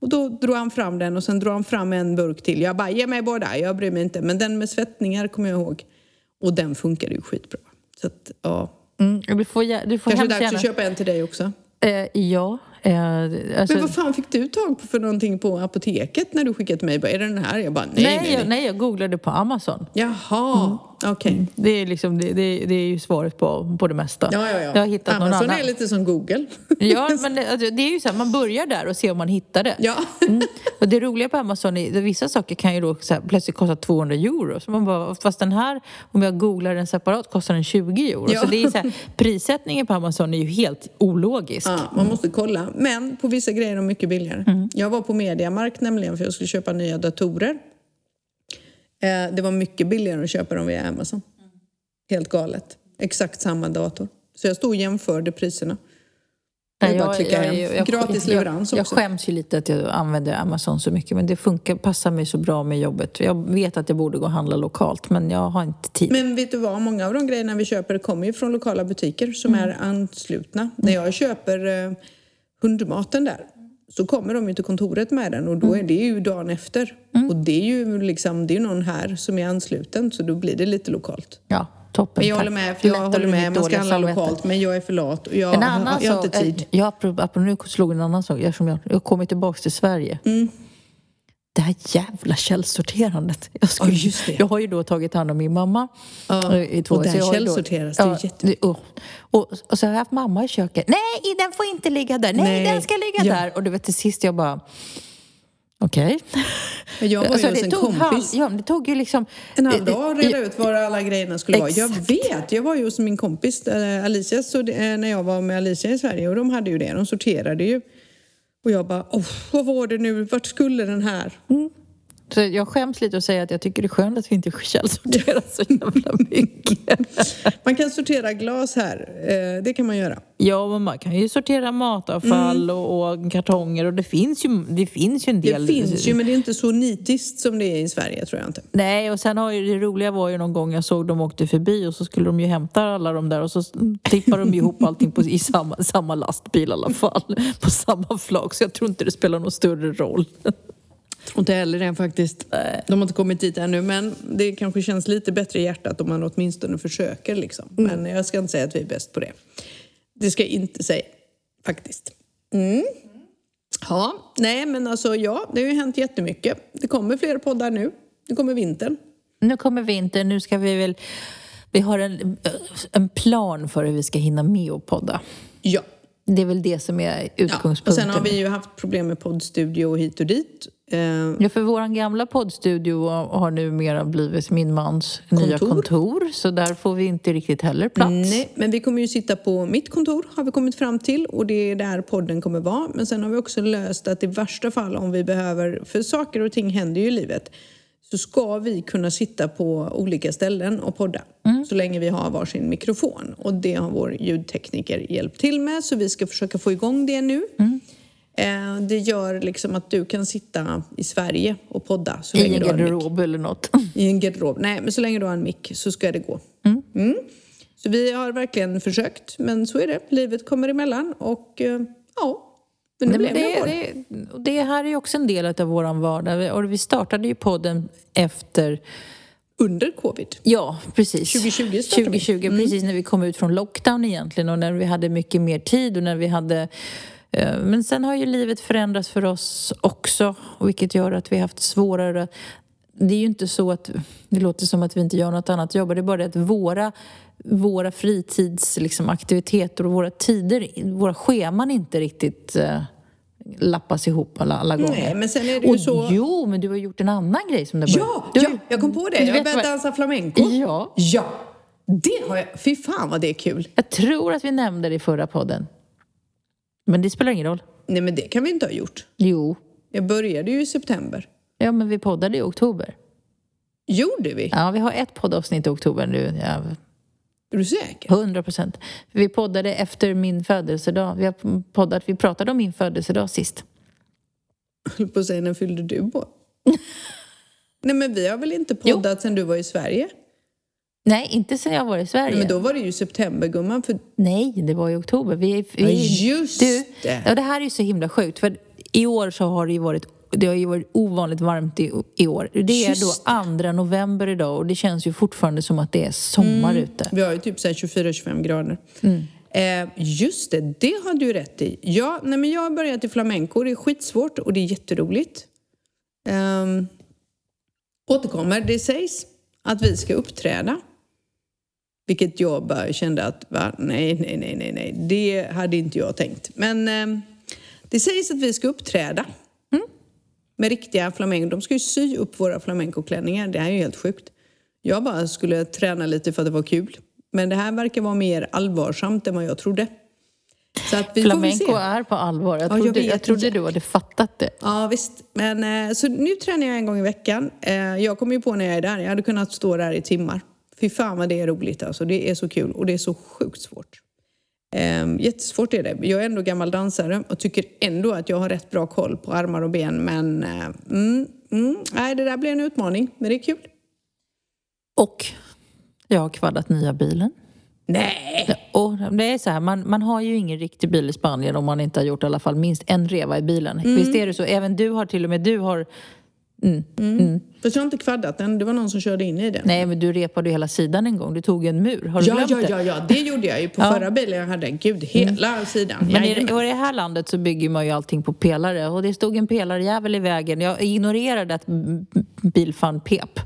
Och då drog han fram den och sen drog han fram en burk till. Jag bara, ge mig båda, jag bryr mig inte. Men den med svettningar kommer jag ihåg. Och den funkade ju skitbra. Så att, ja. Mm, du får, du får Kanske dags gärna... att köpa en till dig också. Eh, ja. Eh, alltså, Men vad fan fick du tag på för någonting på apoteket när du skickade till mig? Bara, är det den här? Jag bara, nej, nej, nej. Jag, nej, jag googlade på Amazon. Jaha, okej. Det är, liksom, det, det, det är ju svaret på, på det mesta. Ja, ja, ja. Jag har hittat någon Amazon annan. är lite som Google. Ja, men det, alltså, det är ju så här, man börjar där och ser om man hittar det. Ja. Mm. Och det roliga på Amazon är att vissa saker kan ju då här, plötsligt kosta 200 euro. Så man bara, fast den här, om jag googlar den separat, kostar den 20 euro. Ja. Så det är så här, prissättningen på Amazon är ju helt ologisk. Ja, man måste kolla. Men på vissa grejer är de mycket billigare. Mm. Jag var på Mediamarkt nämligen för jag skulle köpa nya datorer. Eh, det var mycket billigare att köpa dem via Amazon. Helt galet. Exakt samma dator. Så jag stod och jämförde priserna. Jag bara klicka hem. Gratis leverans jag, också. Jag skäms ju lite att jag använder Amazon så mycket men det funkar, passar mig så bra med jobbet. Jag vet att jag borde gå och handla lokalt men jag har inte tid. Men vet du vad? Många av de grejerna vi köper kommer ju från lokala butiker som Mm. är anslutna. När jag köper eh, hundmaten där så kommer de ju till kontoret med den och då Mm. är det ju dagen efter. Och det är ju liksom, det är någon här som är ansluten så då blir det lite lokalt. Ja, toppen. Men jag håller med, för jag Lättar håller med. Man ska handla lokalt men jag är för lat och jag, En annan jag har inte tid. Jag, apropå, nu slog en annan sak, jag, jag kommer tillbaka till Sverige. Mm. Det här jävla källsorterandet. Jag, skulle, Ja, just det. jag har ju då tagit hand om min mamma. Eh, I två, och där så ju då- källsorteras, det ja, jätte- och, och, och så har jag haft mamma i köket. Nej, den får inte ligga där. Nej, Nej, den ska ligga ja. där. Och du vet till sist jag bara... Okej. Men jag var Alltså, ju hos det en tog halv, kompis. ja, det tog ju liksom... En halv dag att reda ut var alla grejerna skulle vara. Jag Exakt. vet! Jag var ju hos min kompis eh, Alicia så det, eh, när jag var med Alicia i Sverige och de hade ju det. De sorterade ju. Och jag bara, oh, vad var det nu? Vart skulle den här? Mm. Så jag skäms lite att säga att jag tycker det är skönt att vi inte källsorterar så jävla mycket. Man kan sortera glas här. Eh, det kan man göra. Ja, men man kan ju sortera matavfall och, och kartonger och det finns ju, det finns ju en Det del... finns ju men det är inte så nitiskt som det är i Sverige tror jag inte. Nej, och sen har ju det roliga var ju någon gång jag såg dem åkte förbi och så skulle de ju hämta alla de där och så tippar de ihop allting på, i samma, samma lastbil i alla fall. På samma flak, så jag tror inte det spelar någon större roll. Och inte heller det faktiskt. De har inte kommit dit ännu men det kanske känns lite bättre i hjärtat om man åtminstone försöker liksom. Men jag ska inte säga att vi är bäst på det. Det ska jag inte säga faktiskt. Mm. Ja, nej men alltså ja, det har ju hänt jättemycket. Det kommer fler poddar nu. Det kommer vintern. Nu kommer vintern, nu ska vi väl... Vi har en, en plan för hur vi ska hinna med att podda. Ja. Det är väl det som är ja. Och utgångspunkten. sen har vi ju haft problem med poddstudio hit och dit. Eh, Ja, för vår gamla poddstudio har numera blivit min mans nya Kontor. kontor. Så där får vi inte riktigt heller plats. Nej, men vi kommer ju sitta på mitt kontor har vi kommit fram till och det är där podden kommer vara. Men sen har vi också löst att i värsta fall om vi behöver, för saker och ting händer ju i livet, så ska vi kunna sitta på olika ställen och podda. Så länge vi har varsin mikrofon. Och det har vår ljudtekniker hjälpt till med så vi ska försöka få igång det nu. Eh, Det gör liksom att du kan sitta i Sverige och podda så I länge en garderob eller något. I en garderob. Nej, men så länge du har en mick så ska det gå. Mm. Så vi har verkligen försökt, men så är det. Livet kommer emellan och eh, ja, men Nej, blev det, det, det, det, det här är ju också en del av vår vardag. Och vi startade ju podden efter under covid. Ja, precis. 2020 startade vi. 2020, precis när vi kom ut från lockdown egentligen och när vi hade mycket mer tid och när vi hade eh, men sen har ju livet förändrats för oss också, vilket gör att vi har haft svårare... Det är ju inte så att det låter som att vi inte gör något annat jobb. Det är bara det att våra, våra fritidsaktiviteter liksom, aktiviteter och våra tider, våra scheman inte riktigt eh, lappas ihop alla, alla gånger. Nej, men sen är det ju och, så- Jo, men du har gjort en annan grej som det började- Ja, du, ja, jag kom på det. Jag har börjat vad- dansa flamenco. Ja. Ja, det har jag. Fy fan vad det är kul. Jag tror att vi nämnde det i förra podden. Men det spelar ingen roll. Nej, men det kan vi inte ha gjort. Jo. Jag började ju i september. Ja, men vi poddade i oktober. Gjorde vi? Ja, vi har ett poddavsnitt i oktober nu. Ja, Är du säker? 100 procent. Vi poddade efter min födelsedag. Vi har poddat, vi pratade om min födelsedag sist. Jag höll på att säga, när fyllde du på? Nej, men vi har väl inte poddat sedan du var i Sverige? Nej, inte sen jag var i Sverige. Nej, men då var det ju september, gumman. För Nej, det var i oktober. Vi, vi, Ja, just du, det. Ja, det här är ju så himla sjukt. För i år så har det ju varit, det har ju varit ovanligt varmt i, i år. Det är Just då andra november idag och det känns ju fortfarande som att det är sommar Mm. ute. vi har ju typ så här 24-25 grader. Mm. Eh, just det, det har du rätt i. Ja, nej, men jag har börjat i flamenco. Det är skitsvårt och det är jätteroligt. Um, återkommer. Det sägs att vi ska uppträda. Vilket jag bara kände att, va? Nej, nej, nej, nej, nej. Det hade inte jag tänkt. Men ehm, det sägs att vi ska uppträda. Med riktiga flamenco. De ska ju sy upp våra flamencoklänningar. Det här är ju helt sjukt. Jag bara skulle träna lite för att det var kul. Men det här verkar vara mer allvarsamt än vad jag trodde. Så att vi får väl Flamenco se. är på allvar. Jag Ja, jag trodde, jag vet. trodde du hade fattat det. Ja, visst. Men, eh, så nu tränar jag en gång i veckan. Eh, jag kommer ju på när jag är där, jag hade kunnat stå där i timmar. Fy fan vad det är roligt alltså. Det är så kul och det är så sjukt svårt. Eh, jättesvårt är det. Jag är ändå gammal dansare och tycker ändå att jag har rätt bra koll på armar och ben. Men eh, mm, mm, nej, det där blir en utmaning, men det är kul. Och jag har kvaddat nya bilen. Nej! Och det är så här, man, man har ju ingen riktig bil i Spanien om man inte har gjort i alla fall minst en reva i bilen. Mm. Visst är det så? Även du har till och med du har... Fast jag har inte kvaddat den. Det var någon som körde in i den. Nej, men du repade ju hela sidan en gång. Du tog en mur. Har du Ja, glömt ja, det? ja, ja, det gjorde jag ju på Ja. förra bilen jag hade. Gud, hela sidan. Men i, i det här landet så bygger man ju allting på pelare och det stod en pelarjävel i vägen. Jag ignorerade att bilfan pep.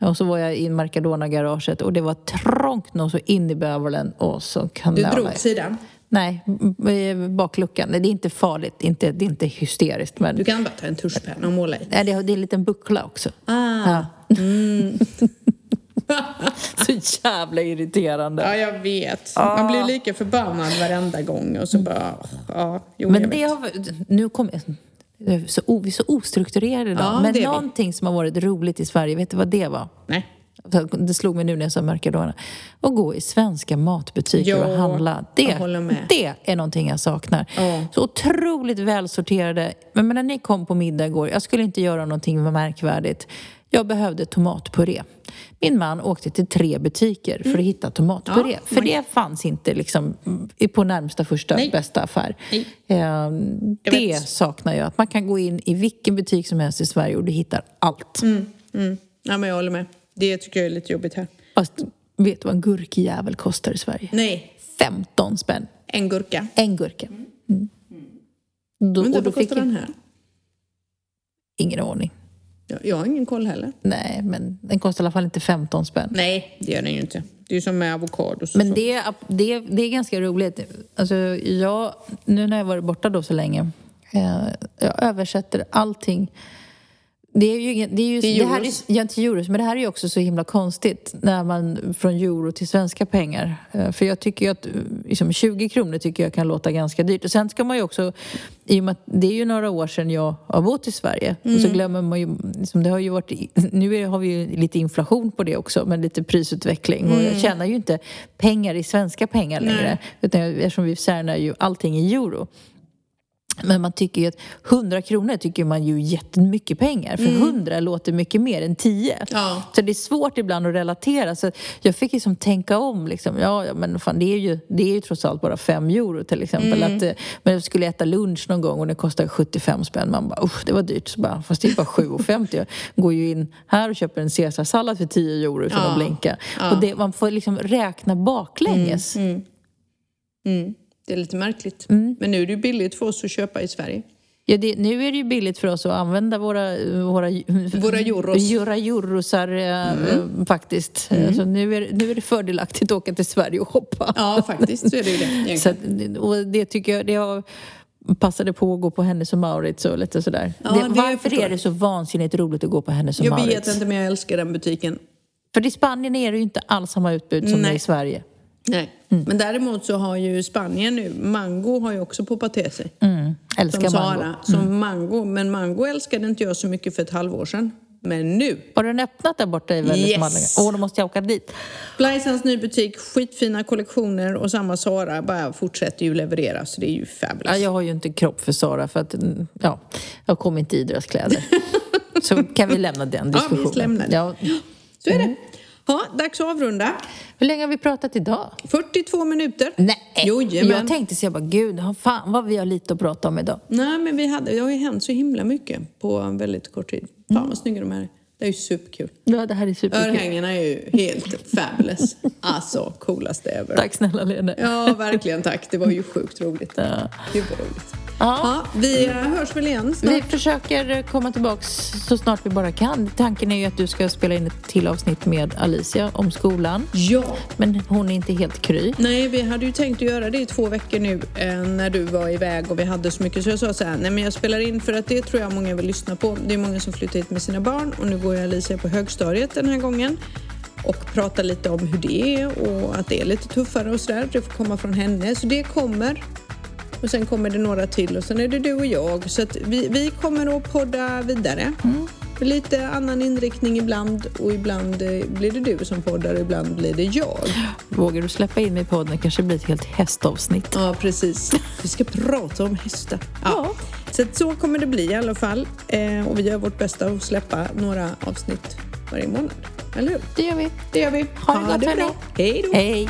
Och så var jag i Mercadona-garaget och det var trångt nog så in i bövelen och så Du kanalade drog sidan. Nej, m- bakluckan. Det är inte farligt, inte, det är inte hysteriskt. Men Du kan bara ta en tuschpenna och måla i. nej, det, är, det är en liten buckla också. Ah. Ja. Så jävla irriterande. Ja, jag vet. Man blir lika förbannad varenda gång och så bara... Ja, jo, Men det har, nu kommer Så, vi är så ostrukturerade idag. Ja, Men är vi. någonting som har varit roligt i Sverige, vet du vad det var? Nej. Det slog mig nu när jag sa mörka Att gå i svenska matbutiker Ja, och handla. jag Det, det är någonting jag saknar. Ja. Så otroligt välsorterade. Men när ni kom på middag igår, jag skulle inte göra någonting märkvärdigt. Jag behövde tomatpuré. Min man åkte till tre butiker för att hitta tomatpuré. Mm. Ja, för det fanns inte liksom mm, på närmsta första Nej. bästa affär. Jag det vet. saknar jag. Att man kan gå in i vilken butik som helst i Sverige och du hittar allt. Mm. Ja, men jag håller med. Det tycker jag är lite jobbigt här. Fast vet du vad en gurkjävel kostar i Sverige? Nej, 15 spänn. en gurka. En gurka. Mm. Då, Men då vad kostar jag den här? ingen aning. Jag, jag har ingen koll heller. Nej, men den kostar i alla fall inte 15 spänn. Nej, det gör den ju inte. Det är ju som med avokados och Men så. det, är- det, det är ganska roligt. Alltså, jag, nu när jag varit borta då så länge, eh, jag översätter allting. Det är ju, ingen- det är ju Till det här är, ja, till euros, men det här är ju också så himla konstigt när man från euro till svenska pengar. Eh, För jag tycker ju att eh, liksom 20 kronor tycker jag kan låta ganska dyrt. Och sen ska man ju också, i och med att det är ju några år sedan jag har bott i Sverige, och Mm. så glömmer man ju, liksom, det har ju varit, nu är, har vi ju lite inflation på det också, men lite prisutveckling. Och jag tjänar ju inte pengar i svenska pengar längre, Mm. Nej. utan jag, eftersom vi särnar ju allting i euro. Men man tycker ju att 100 kronor tycker man ju jättemycket pengar. För 100 låter mycket mer än 10. Mm. Ja. Så det är svårt ibland att relatera. Så jag fick liksom tänka om. Liksom. Ja, men fan, det, är ju, det är ju trots allt bara 5 euro till exempel. Mm. Att, eh, men jag skulle äta lunch någon gång och det kostade 75 spänn. Man bara, usch, det var dyrt. Så bara, fast det är bara 7,50. Jag går ju in här och köper en caesarsallad för 10 euro ifrån Ja. att blinka. Ja. Och det, man får liksom räkna baklänges. Mm. Det är lite märkligt. Mm. Men nu är det ju billigt för oss att köpa i Sverige. Ja, det, nu är det ju billigt för oss att använda våra, våra, Våra euros. Våra eurosar eh, Mm. faktiskt. Eh, Så nu är, nu är det fördelaktigt att åka till Sverige och shoppa. Ja, faktiskt så är det ju det. egentligen. Så och det tycker jag, det har, passade på att gå på Hennes och Mauritz och lite sådär. Ja, det, varför är det så vansinnigt roligt att gå på Hennes och Jag Mauritz? vet inte men jag älskar den butiken. För i Spanien är det ju inte alls samma utbud som det är Nej. i Sverige. Nej. Men däremot så har ju Spanien nu, mango har ju också poppat till sig. Mm. Älskar Som mango. Sara, som mango. Men mango älskade inte jag så mycket för ett halvår sedan. Men nu! Har den öppnat där borta i Vällers Yes. Åh, då måste jag åka dit. Blaisans ny butik, skitfina kollektioner och samma Sara bara fortsätter ju leverera så det är ju fabulous. Ja, jag har ju inte kropp för Sara för att mm, ja, jag kommer inte i deras kläder. Så kan vi lämna den Ja, diskussionen. visst lämnar det. Ja. Så är det. Ja, dags att avrunda. Hur länge har vi pratat idag? 42 minuter. Nej, Jo, jag tänkte så jag bara, gud, fan vad vi har lite att prata om idag. Nej, men vi hade, det har ju hänt så himla mycket på en väldigt kort tid. Fan vad snygga de här är. Det är ju superkul. Ja, det här är superkul. Örhängena är ju helt fabulous. Alltså, coolaste ever. Tack snälla Lene. Ja, verkligen tack. Det var ju sjukt roligt. Ja. Gud vad roligt. Ja. Ja, vi hörs väl igen snart. Vi försöker komma tillbaks så snart vi bara kan. Tanken är ju att du ska spela in ett till avsnitt med Alicia om skolan. Ja. Men hon är inte helt kry. Nej, vi hade ju tänkt att göra det i två veckor nu eh, när du var iväg och vi hade så mycket. Så jag sa så här, nej men jag spelar in för att det tror jag många vill lyssna på. Det är många som flyttar hit med sina barn och nu går jag Alicia på högstadiet den här gången och pratar lite om hur det är och att det är lite tuffare och sådär. Det får komma från henne. Så det kommer. Och sen kommer det några till och sen är det du och jag. Så vi, vi kommer att podda vidare. Med Lite annan inriktning ibland och ibland eh, blir det du som poddar och ibland blir det jag. Vågar du släppa in mig i podden? Det kanske blir ett helt hästavsnitt. Ja, precis. Vi ska prata om hästar. Ja. Så, att så kommer det bli i alla fall. Eh, och vi gör vårt bästa att släppa några avsnitt varje månad. Eller hur? Det gör vi. Det gör vi. Ha det gott, hörni. bra. Hej då. Hej!